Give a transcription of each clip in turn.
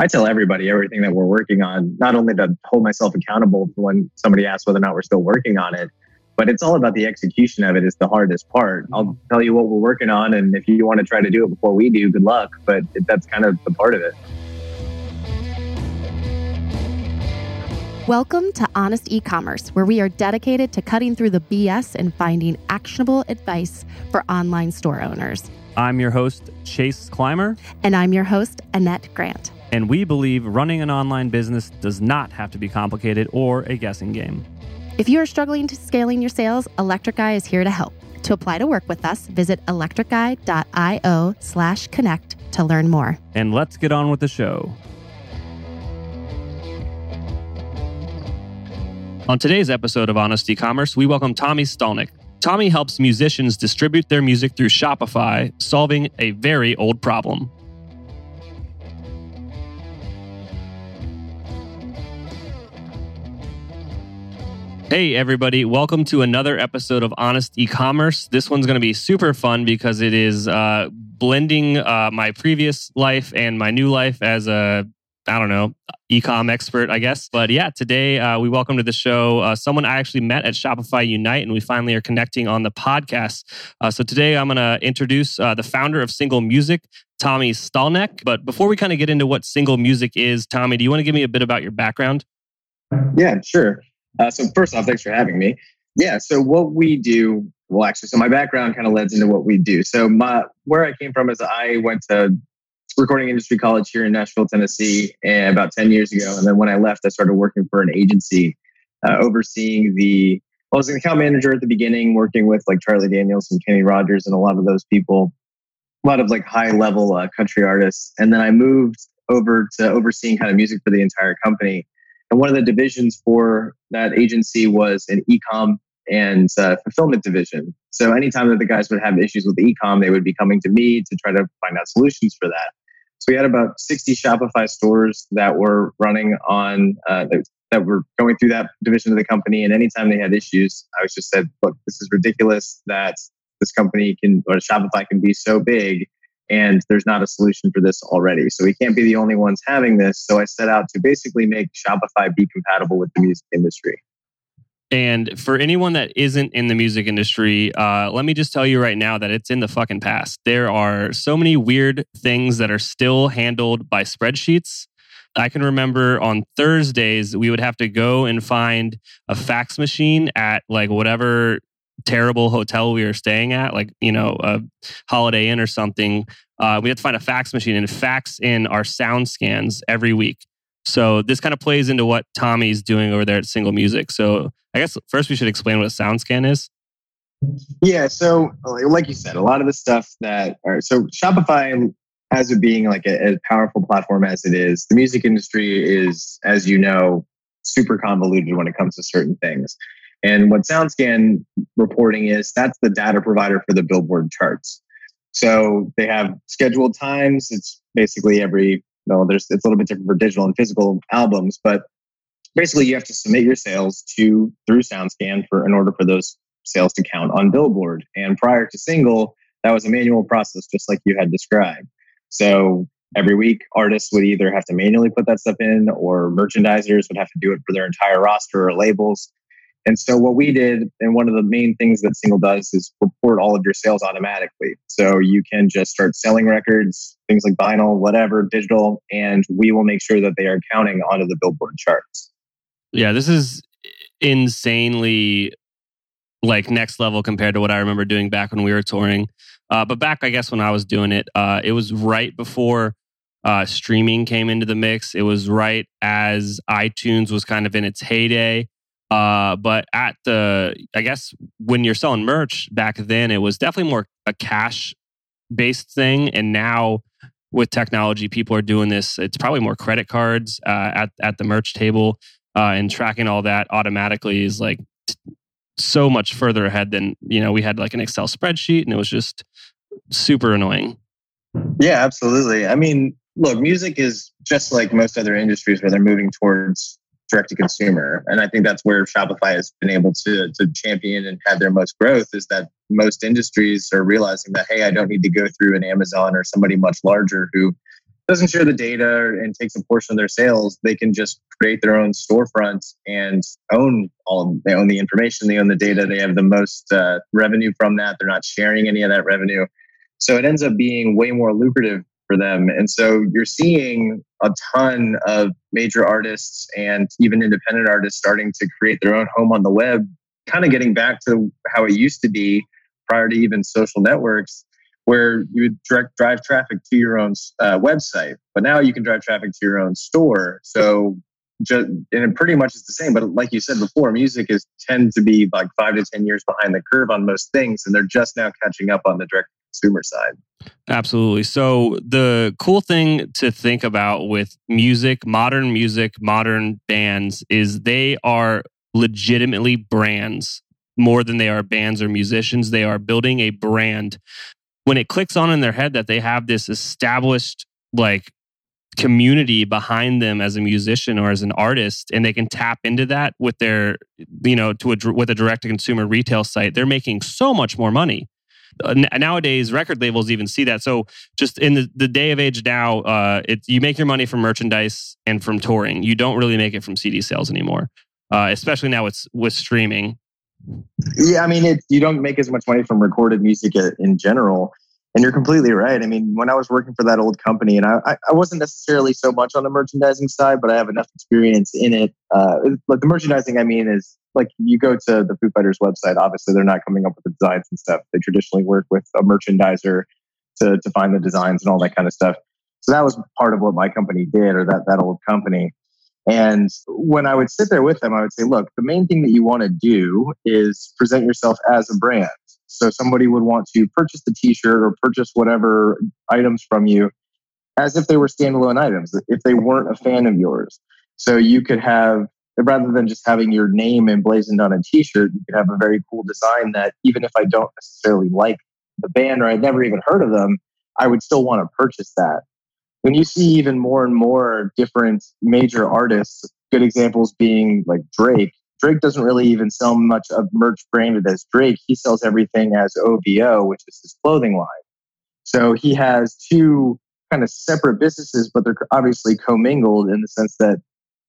I tell everybody everything that we're working on, not only to hold myself accountable for when somebody asks whether or not we're still working on it, but it's all about the execution of it is the hardest part. I'll mm-hmm. tell you what we're working on, and if you want to try to do it before we do, good luck. But that's kind of the part of it. Welcome to Honest E-commerce, where we are dedicated to cutting through the BS and finding actionable advice for online store owners. I'm your host, Chase Clymer. And I'm your host, Annette Grant. And we believe running an online business does not have to be complicated or a guessing game. If you are struggling to scaling your sales, Electric Eye is here to help. To apply to work with us, visit electriceye.io slash connect to learn more. And let's get on with the show. On today's episode of Honest E-commerce, we welcome Tommy Stalknecht. Tommy helps musicians distribute their music through Shopify, solving a very old problem. Hey, everybody. Welcome to another episode of Honest E-commerce. This one's going to be super fun because it is uh, blending uh, my previous life and my new life as a I don't know, ecom expert, I guess. But yeah, today uh, we welcome to the show uh, someone I actually met at Shopify Unite, and we finally are connecting on the podcast. Uh, so today I'm going to introduce uh, the founder of Single Music, Tommy Stalknecht. But before we kind of get into what Single Music is, Tommy, do you want to give me a bit about your background? Yeah, sure. Uh, so first off, thanks for having me. Yeah, so what we do, well, actually, so my background kind of leads into what we do. So my where I came from is I went to recording industry college here in Nashville, Tennessee, and about 10 years ago. And then when I left, I started working for an agency uh, overseeing the, I was an account manager at the beginning, working with like Charlie Daniels and Kenny Rogers and a lot of those people, a lot of like high level uh, country artists. And then I moved over to overseeing kind of music for the entire company. And one of the divisions for that agency was an ecom and uh, fulfillment division. So anytime that the guys would have issues with ecom, they would be coming to me to try to find out solutions for that. So we had about 60 Shopify stores that were running on uh, that, that were going through that division of the company. And anytime they had issues, I was just said, look, this is ridiculous that this company can or Shopify can be so big and there's not a solution for this already. So we can't be the only ones having this. So I set out to basically make Shopify be compatible with the music industry. And for anyone that isn't in the music industry, uh, let me just tell you right now that it's in the fucking past. There are so many weird things that are still handled by spreadsheets. I can remember on Thursdays, we would have to go and find a fax machine at like whatever terrible hotel we were staying at, like, you know, a Holiday Inn or something. Uh, we had to find a fax machine and fax in our sound scans every week. So this kind of plays into what Tommy's doing over there at Single Music. So I guess first we should explain what a SoundScan is. Yeah, so like you said, a lot of the stuff that are so Shopify as it being like a, a powerful platform as it is, the music industry is, as you know, super convoluted when it comes to certain things. And what SoundScan reporting is, that's the data provider for the Billboard charts. So they have scheduled times. It's basically every no, there's it's a little bit different for digital and physical albums, but basically you have to submit your sales to through SoundScan for in order for those sales to count on Billboard. And prior to single, that was a manual process, just like you had described. So every week, artists would either have to manually put that stuff in, or merchandisers would have to do it for their entire roster or labels. And so what we did, and one of the main things that Single does is report all of your sales automatically. So you can just start selling records, things like vinyl, whatever, digital, and we will make sure that they are counting onto the Billboard charts. Yeah, this is insanely like next level compared to what I remember doing back when we were touring. Uh, but back, I guess, when I was doing it, uh, it was right before uh, streaming came into the mix. It was right as iTunes was kind of in its heyday. Uh, but at the, I guess when you're selling merch back then, it was definitely more a cash based thing. And now with technology, people are doing this. It's probably more credit cards uh, at, at the merch table uh, and tracking all that automatically is like t- so much further ahead than, you know, we had like an Excel spreadsheet and it was just super annoying. Yeah, absolutely. I mean, look, music is just like most other industries where they're moving towards direct to consumer. And I think that's where Shopify has been able to, to champion and have their most growth is that most industries are realizing that, hey, I don't need to go through an Amazon or somebody much larger who doesn't share the data and takes a portion of their sales, they can just create their own storefront and own all. They own the information, they own the data, they have the most uh, revenue from that. They're not sharing any of that revenue, so it ends up being way more lucrative for them. And so you're seeing a ton of major artists and even independent artists starting to create their own home on the web, kind of getting back to how it used to be prior to even social networks where you would direct drive traffic to your own uh, website, but now you can drive traffic to your own store. So, just, and pretty much is the same. But like you said before, music is tend to be like five to ten years behind the curve on most things, and they're just now catching up on the direct consumer side. Absolutely. So the cool thing to think about with music, modern music, modern bands is they are legitimately brands more than they are bands or musicians. They are building a brand when it clicks on in their head that they have this established like community behind them as a musician or as an artist and they can tap into that with their you know to a with a direct to consumer retail site they're making so much more money nowadays record labels even see that. So just in the, the day of age now uh it you make your money from merchandise and from touring. You don't really make it from cd sales anymore uh especially now with with streaming. Yeah, I mean, it, you don't make as much money from recorded music in general. And you're completely right. I mean, when I was working for that old company, and I, I wasn't necessarily so much on the merchandising side, but I have enough experience in it. Uh, like the merchandising, I mean, is like you go to the Foo Fighters website. Obviously, they're not coming up with the designs and stuff. They traditionally work with a merchandiser to to find the designs and all that kind of stuff. So that was part of what my company did, or that that old company. And when I would sit there with them, I would say, look, the main thing that you want to do is present yourself as a brand. So somebody would want to purchase the t shirt or purchase whatever items from you as if they were standalone items, if they weren't a fan of yours. So you could have, rather than just having your name emblazoned on a t shirt, you could have a very cool design that even if I don't necessarily like the band or I'd never even heard of them, I would still want to purchase that when you see even more and more different major artists, good examples being like Drake, Drake doesn't really even sell much of merch branded as Drake. He sells everything as OVO, which is his clothing line. So he has two kind of separate businesses, but they're obviously commingled in the sense that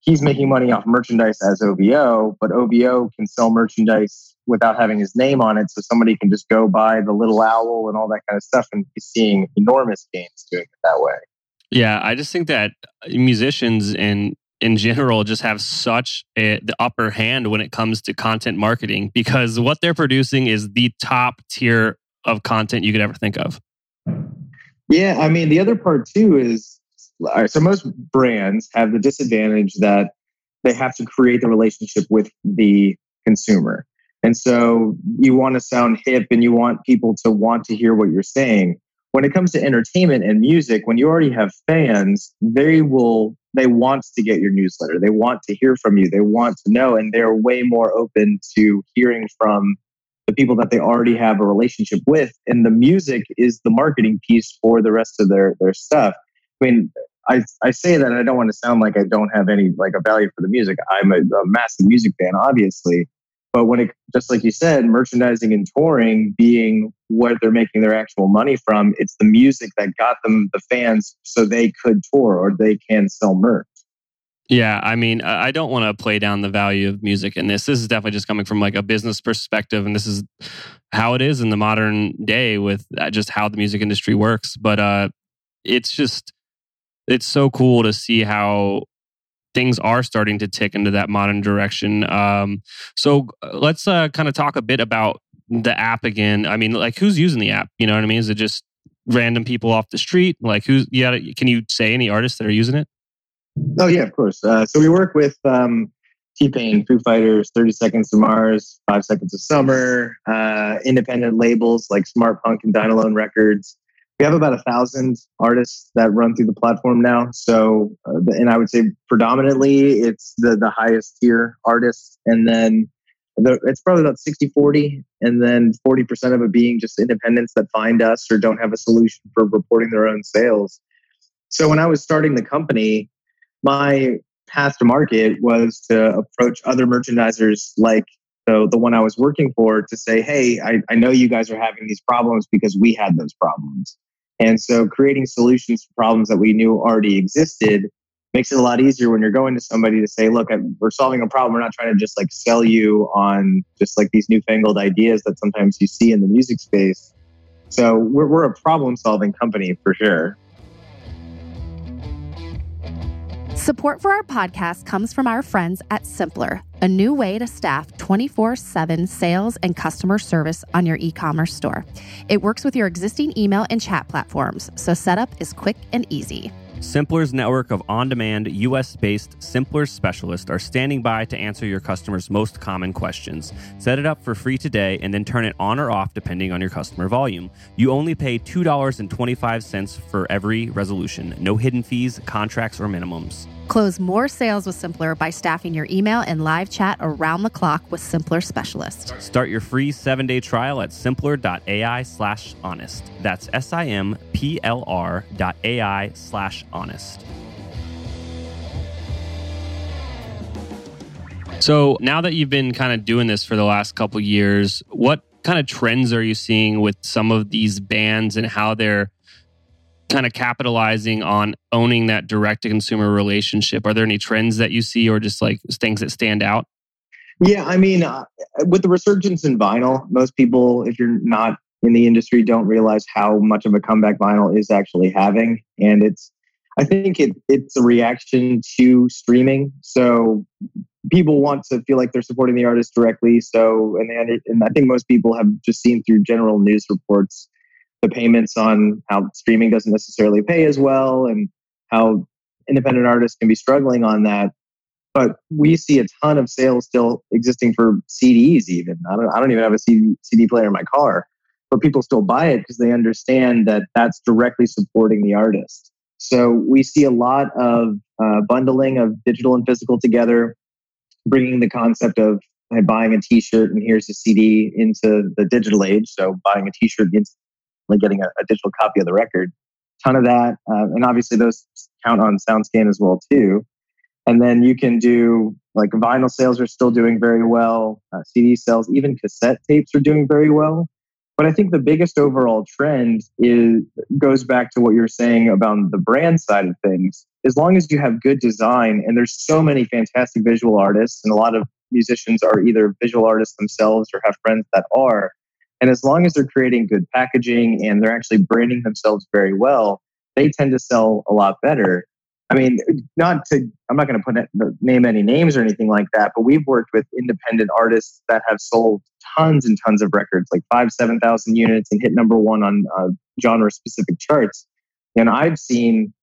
he's making money off merchandise as OVO, but OVO can sell merchandise without having his name on it. So somebody can just go buy the little owl and all that kind of stuff and be seeing enormous gains doing it that way. Yeah, I just think that musicians and in general just have such a, the upper hand when it comes to content marketing because what they're producing is the top tier of content you could ever think of. Yeah, I mean the other part too is so most brands have the disadvantage that they have to create the relationship with the consumer. And so you want to sound hip and you want people to want to hear what you're saying when it comes to entertainment and music, when you already have fans, they will they want to get your newsletter. They want to hear from you. They want to know, and they're way more open to hearing from the people that they already have a relationship with. And the music is the marketing piece for the rest of their their stuff. I mean, I, I say that I don't want to sound like I don't have any like a value for the music. I'm a, a massive music fan, obviously, but when it, just like you said, merchandising and touring being what they're making their actual money from, it's the music that got them the fans so they could tour or they can sell merch. Yeah, I mean, I don't want to play down the value of music in this. This is definitely just coming from like a business perspective, and this is how it is in the modern day with uh, just how the music industry works. But uh, it's just, it's so cool to see how things are starting to tick into that modern direction. Um, so let's uh, kind of talk a bit about the app again. I mean, like who's using the app? You know what I mean? Is it just random people off the street? Like who's, yeah, can you say any artists that are using it? Oh, yeah, of course. Uh, so we work with um, T Pain, Foo Fighters, 30 Seconds to Mars, Five Seconds of Summer, uh, independent labels like Smart Punk and Dine Alone Records we have about a thousand artists that run through the platform now. So, uh, and I would say predominantly it's the, the highest tier artists. And then the, it's probably about 60 40. And then 40% of it being just independents that find us or don't have a solution for reporting their own sales. So, when I was starting the company, my path to market was to approach other merchandisers like the, the one I was working for to say, hey, I, I know you guys are having these problems because we had those problems And so creating solutions for problems that we knew already existed makes it a lot easier when you're going to somebody to say, look, we're solving a problem. We're not trying to just like sell you on just like these newfangled ideas that sometimes you see in the music space. So we're, we're a problem solving company for sure. Support for our podcast comes from our friends at Simplr, a new way to staff 24 7 sales and customer service on your e commerce store. It works with your existing email and chat platforms, so setup is quick and easy. Simplr's network of on demand, US based Simplr specialists are standing by to answer your customers' most common questions. Set it up for free today and then turn it on or off depending on your customer volume. You only pay $2.25 for every resolution. No hidden fees, contracts, or minimums. Close more sales with Simplr by staffing your email and live chat around the clock with Simplr specialists. Start your free seven day trial at simplr.ai slash honest. That's S I M P L R dot AI slash honest. So now that you've been kind of doing this for the last couple years, what kind of trends are you seeing with some of these bands and how they're kind of capitalizing on owning that direct to consumer relationship? Are there any trends that you see or just like things that stand out? Yeah, I mean, uh, with the resurgence in vinyl, most people, if you're not in the industry, don't realize how much of a comeback vinyl is actually having. And it's, I think it, it's a reaction to streaming. So people want to feel like they're supporting the artist directly. So, and, they, and I think most people have just seen through general news reports the payments on how streaming doesn't necessarily pay as well and how independent artists can be struggling on that. But we see a ton of sales still existing for CDs, even. I don't, I don't even have a CD, CD player in my car, but people still buy it because they understand that that's directly supporting the artist. So we see a lot of uh, bundling of digital and physical together, bringing the concept of buying a t-shirt and here's a CD into the digital age. So buying a t-shirt getting a, a digital copy of the record. Ton of that, uh, and obviously those count on SoundScan as well too. And then you can do like vinyl sales are still doing very well. Uh, CD sales, even cassette tapes are doing very well. But I think the biggest overall trend is goes back to what you're saying about the brand side of things. As long as you have good design, and there's so many fantastic visual artists, and a lot of musicians are either visual artists themselves or have friends that are. And as long as they're creating good packaging and they're actually branding themselves very well, they tend to sell a lot better. I mean, not to, I'm not going to put name any names or anything like that, but we've worked with independent artists that have sold tons and tons of records, like five, 7,000 units and hit number one on uh, genre specific charts. And I've seen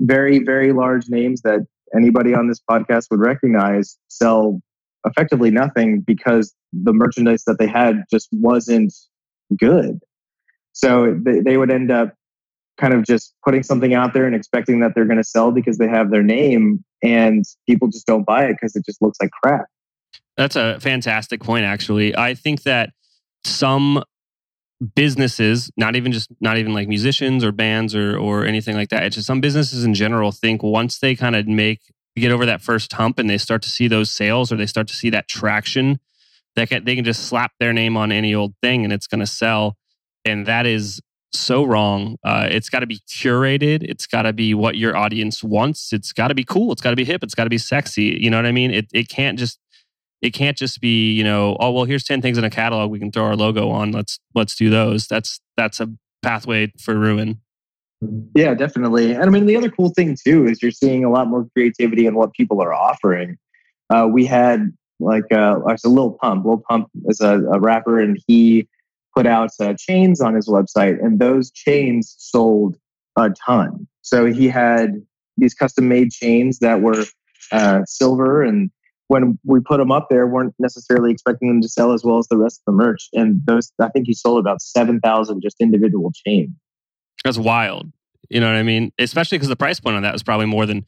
very, very large names that anybody on this podcast would recognize sell effectively nothing because the merchandise that they had just wasn't good. So they, they would end up kind of just putting something out there and expecting that they're going to sell because they have their name and people just don't buy it because it just looks like crap. That's a fantastic point actually. I think that some businesses, not even just not even like musicians or bands or or anything like that. It's just some businesses in general think once they kind of make get over that first hump and they start to see those sales or they start to see that traction, they can, they can just slap their name on any old thing and it's going to sell. And that is so wrong. Uh, it's got to be curated. It's got to be what your audience wants. It's got to be cool. It's got to be hip. It's got to be sexy. You know what I mean? It it can't just it can't just be you know oh well here's ten things in a catalog we can throw our logo on. Let's let's do those. That's that's a pathway for ruin. Yeah, definitely. And I mean, the other cool thing too is you're seeing a lot more creativity in what people are offering. Uh, we had like uh, Lil Pump. Lil Pump is a, a rapper, and he put out uh, chains on his website, and those chains sold a ton. So he had these custom made chains that were uh, silver, and when we put them up there, weren't necessarily expecting them to sell as well as the rest of the merch. And those, I think he sold about seven thousand just individual chains. That's wild. You know what I mean? Especially because the price point on that was probably more than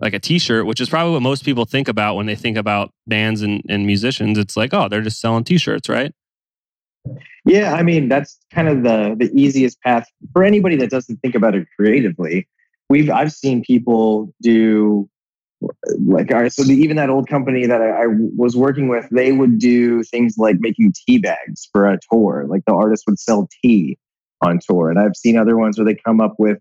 like a t-shirt, which is probably what most people think about when they think about bands and, and musicians. It's like, oh, they're just selling t-shirts, right? Yeah, I mean that's kind of the the easiest path for anybody that doesn't think about it creatively. We've I've seen people do like all right, so the, even that old company that I, I, was working with, they would do things like making tea bags for a tour. Like the artist would sell tea, on tour. And I've seen other ones where they come up with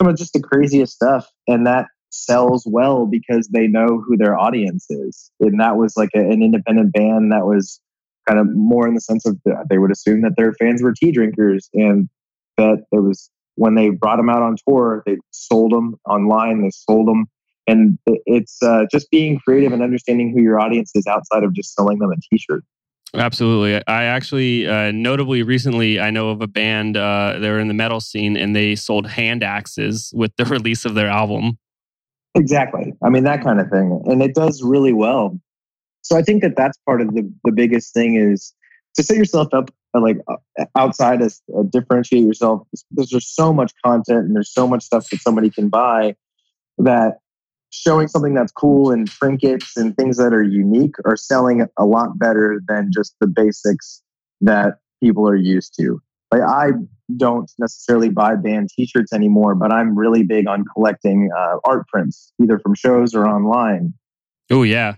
some of just the craziest stuff. And that sells well because they know who their audience is. And that was like a, an independent band that was kind of more in the sense of they would assume that their fans were tea drinkers and that it was when they brought them out on tour, they sold them online, they sold them. And it's uh, just being creative and understanding who your audience is outside of just selling them a t shirt. Absolutely. I actually, uh, notably recently, I know of a band, uh, they were in the metal scene and they sold hand axes with the release of their album. Exactly. I mean, that kind of thing. And it does really well. So I think that that's part of the, the biggest thing is to set yourself up uh, like uh, outside of uh, differentiate yourself. There's just so much content and there's so much stuff that somebody can buy that showing something that's cool and trinkets and things that are unique are selling a lot better than just the basics that people are used to. Like I don't necessarily buy band T-shirts anymore, but I'm really big on collecting uh, art prints, either from shows or online. Oh yeah,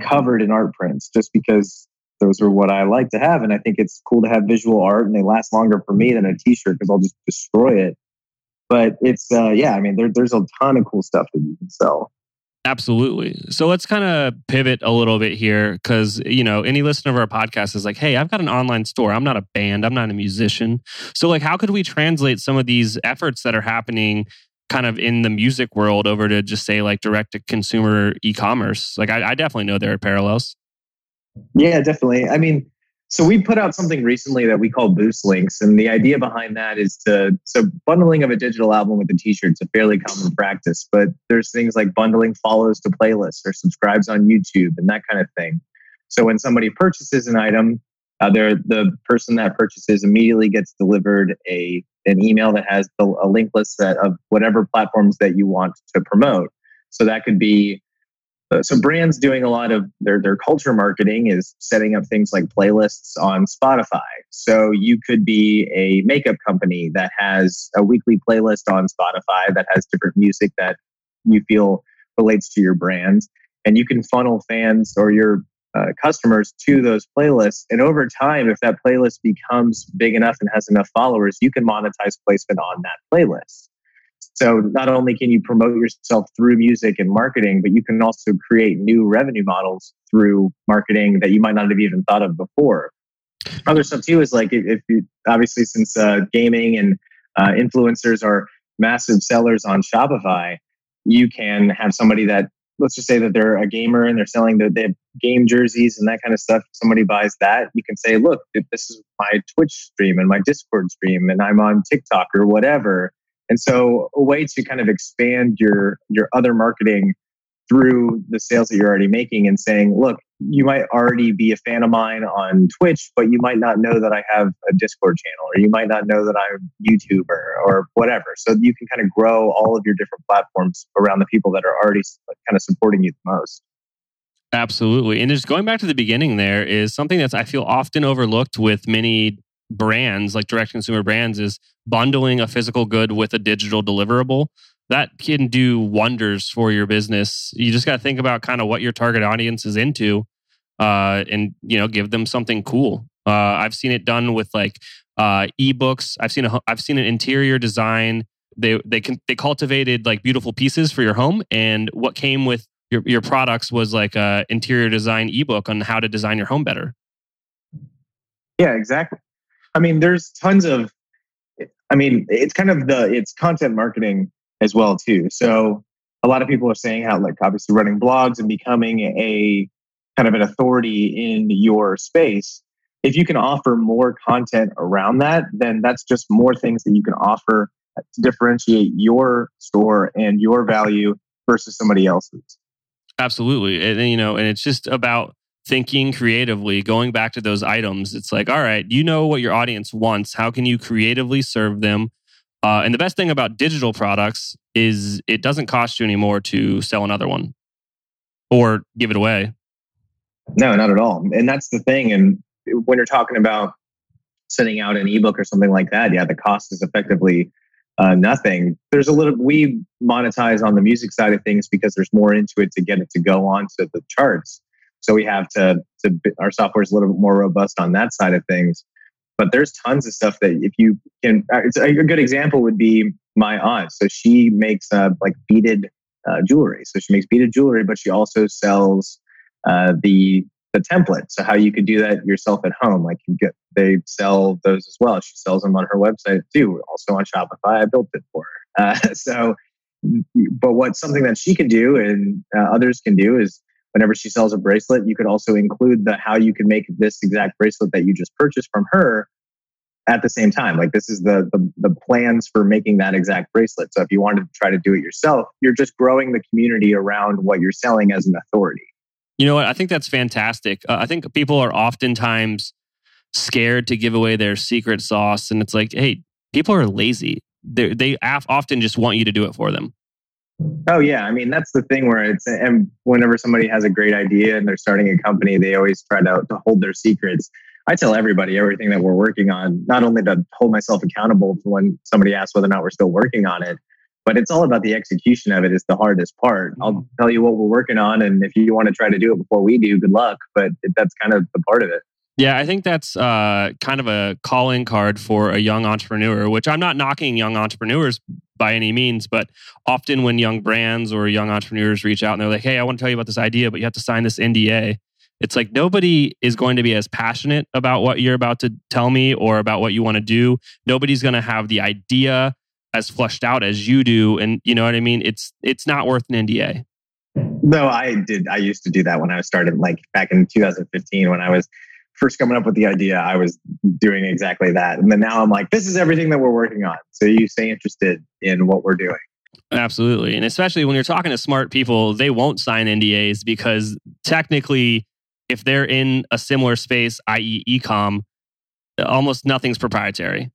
covered in art prints, just because those are what I like to have, and I think it's cool to have visual art, and they last longer for me than a T-shirt because I'll just destroy it. But it's uh, yeah, I mean, there, there's a ton of cool stuff that you can sell. Absolutely. So let's kind of pivot a little bit here because, you know, any listener of our podcast is like, hey, I've got an online store. I'm not a band, I'm not a musician. So, like, how could we translate some of these efforts that are happening kind of in the music world over to just say like direct to consumer e commerce? Like, I, I definitely know there are parallels. Yeah, definitely. I mean, so we put out something recently that we call boost links. And the idea behind that is to, so bundling of a digital album with a t-shirt is a fairly common practice, but there's things like bundling follows to playlists or subscribes on YouTube and that kind of thing. So when somebody purchases an item, uh, the person that purchases immediately gets delivered a an email that has the, a link list set of whatever platforms that you want to promote. So that could be so brands doing a lot of their their culture marketing is setting up things like playlists on Spotify. So you could be a makeup company that has a weekly playlist on Spotify that has different music that you feel relates to your brand, and you can funnel fans or your uh, customers to those playlists. And over time, if that playlist becomes big enough and has enough followers, you can monetize placement on that playlist. So not only can you promote yourself through music and marketing, but you can also create new revenue models through marketing that you might not have even thought of before. Other stuff too is like if you obviously since uh, gaming and uh, influencers are massive sellers on Shopify, you can have somebody that let's just say that they're a gamer and they're selling the they game jerseys and that kind of stuff. If somebody buys that, you can say, look, this is my Twitch stream and my Discord stream, and I'm on TikTok or whatever and so a way to kind of expand your your other marketing through the sales that you're already making and saying, look, you might already be a fan of mine on Twitch, but you might not know that I have a Discord channel, or you might not know that I'm a YouTuber or whatever. So you can kind of grow all of your different platforms around the people that are already kind of supporting you the most. Absolutely. And just going back to the beginning, there is something that's I feel often overlooked with many brands, like direct consumer brands, is bundling a physical good with a digital deliverable. That can do wonders for your business. You just got to think about kind of what your target audience is into, uh, and you know, give them something cool. Uh, I've seen it done with like uh, ebooks. I've seen a, I've seen an interior design. They they can they cultivated like beautiful pieces for your home, and what came with your your products was like a interior design ebook on how to design your home better. Yeah, exactly. I mean, there's tons of, I mean, it's kind of the, it's content marketing as well, too. So a lot of people are saying how, like, obviously running blogs and becoming a kind of an authority in your space. If you can offer more content around that, then that's just more things that you can offer to differentiate your store and your value versus somebody else's. Absolutely. And, you know, and it's just about thinking creatively, going back to those items, it's like, all right, you know what your audience wants. How can you creatively serve them? Uh, and the best thing about digital products is it doesn't cost you anymore to sell another one or give it away. No, not at all. And that's the thing. And when you're talking about sending out an ebook or something like that, yeah, the cost is effectively uh, nothing. There's a little, we monetize on the music side of things because there's more into it to get it to go on to the charts. So we have to, to our software is a little bit more robust on that side of things. but there's tons of stuff that if you can, uh, a good example would be my aunt. So she makes uh, like beaded uh, jewelry. So she makes beaded jewelry, but she also sells uh, the the template. So how you could do that yourself at home. Like you get, they sell those as well. She sells them on her website too. Also on Shopify, I built it for her. Uh, so, but what something that she can do and uh, others can do is whenever she sells a bracelet, you could also include the how you can make this exact bracelet that you just purchased from her at the same time. Like this is the, the, the plans for making that exact bracelet. So if you wanted to try to do it yourself, you're just growing the community around what you're selling as an authority. You know what? I think that's fantastic. Uh, I think people are oftentimes scared to give away their secret sauce, and it's like, hey, people are lazy. They they often just want you to do it for them. Oh yeah, I mean that's the thing where it's and whenever somebody has a great idea and they're starting a company, they always try to, to hold their secrets. I tell everybody everything that we're working on, not only to hold myself accountable for when somebody asks whether or not we're still working on it, but it's all about the execution of it is the hardest part. I'll mm-hmm. tell you what we're working on, and if you want to try to do it before we do, good luck. But that's kind of the part of it. Yeah, I think that's uh, kind of a calling card for a young entrepreneur, which I'm not knocking young entrepreneurs by any means, but often when young brands or young entrepreneurs reach out and they're like, hey, I want to tell you about this idea, but you have to sign this NDA. It's like nobody is going to be as passionate about what you're about to tell me or about what you want to do. Nobody's going to have the idea as flushed out as you do and you know what i mean it's it's not worth an nda no i did i used to do that when i was started like back in 2015 when i was first coming up with the idea i was doing exactly that. And then now i'm like this is everything that we're working on. So you stay interested in what we're doing. Absolutely. And especially when you're talking to smart people they won't sign ndas because technically if they're in a similar space i.e ecom almost nothing's proprietary.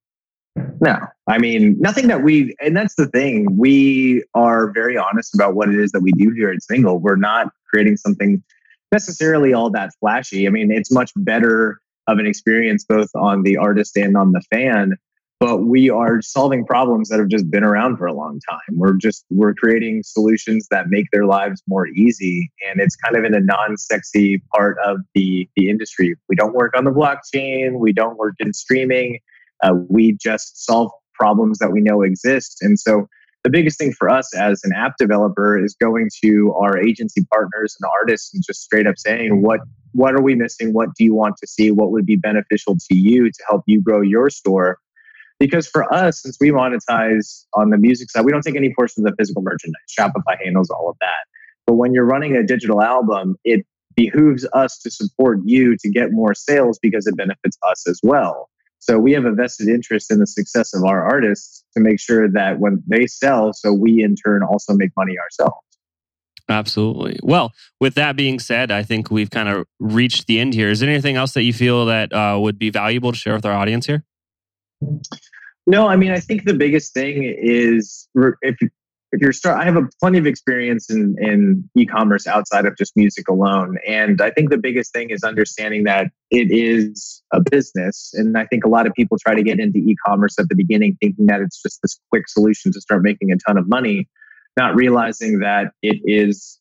No, I mean, nothing that we, and that's the thing. We are very honest about what it is that we do here at Single. We're not creating something necessarily all that flashy. I mean, it's much better of an experience both on the artist and on the fan, but we are solving problems that have just been around for a long time. We're just, we're creating solutions that make their lives more easy. And it's kind of in a non sexy part of the, the industry. We don't work on the blockchain. We don't work in streaming uh, we just solve problems that we know exist. And so the biggest thing for us as an app developer is going to our agency partners and artists and just straight up saying what what are we missing? What do you want to see? What would be beneficial to you to help you grow your store? Because for us since we monetize on the music side we don't take any portion of the physical merchandise. Shopify handles all of that. But when you're running a digital album it behooves us to support you to get more sales because it benefits us as well so we have a vested interest in the success of our artists to make sure that when they sell, so we in turn also make money ourselves. Absolutely. Well, with that being said, I think we've kind of reached the end here. Is there anything else that you feel that uh, would be valuable to share with our audience here? No, I mean, I think the biggest thing is if if you're start, I have a plenty of experience in, in e-commerce outside of just music alone. And I think the biggest thing is understanding that it is a business. And I think a lot of people try to get into e-commerce at the beginning thinking that it's just this quick solution to start making a ton of money, not realizing that it is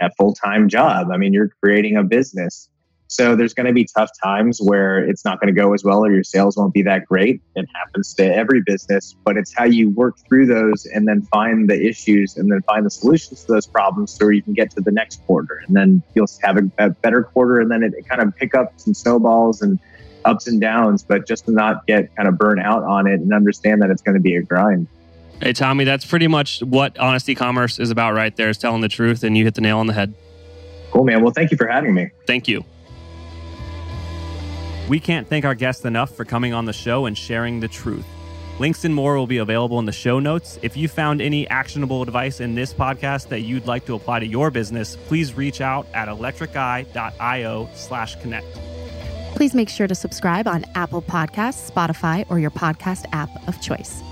a full-time job. I mean, you're creating a business. So there's going to be tough times where it's not going to go as well or your sales won't be that great. It happens to every business, but it's how you work through those and then find the issues and then find the solutions to those problems so you can get to the next quarter. And then you'll have a, a better quarter and then it, it kind of pick up some snowballs and ups and downs, but just to not get kind of burnt out on it and understand that it's going to be a grind. Hey, Tommy, that's pretty much what Honest E-commerce is about right there is telling the truth and you hit the nail on the head. Cool, man. Well, thank you for having me. Thank you. We can't thank our guests enough for coming on the show and sharing the truth. Links and more will be available in the show notes. If you found any actionable advice in this podcast that you'd like to apply to your business, please reach out at electriceye.io slash connect. Please make sure to subscribe on Apple Podcasts, Spotify, or your podcast app of choice.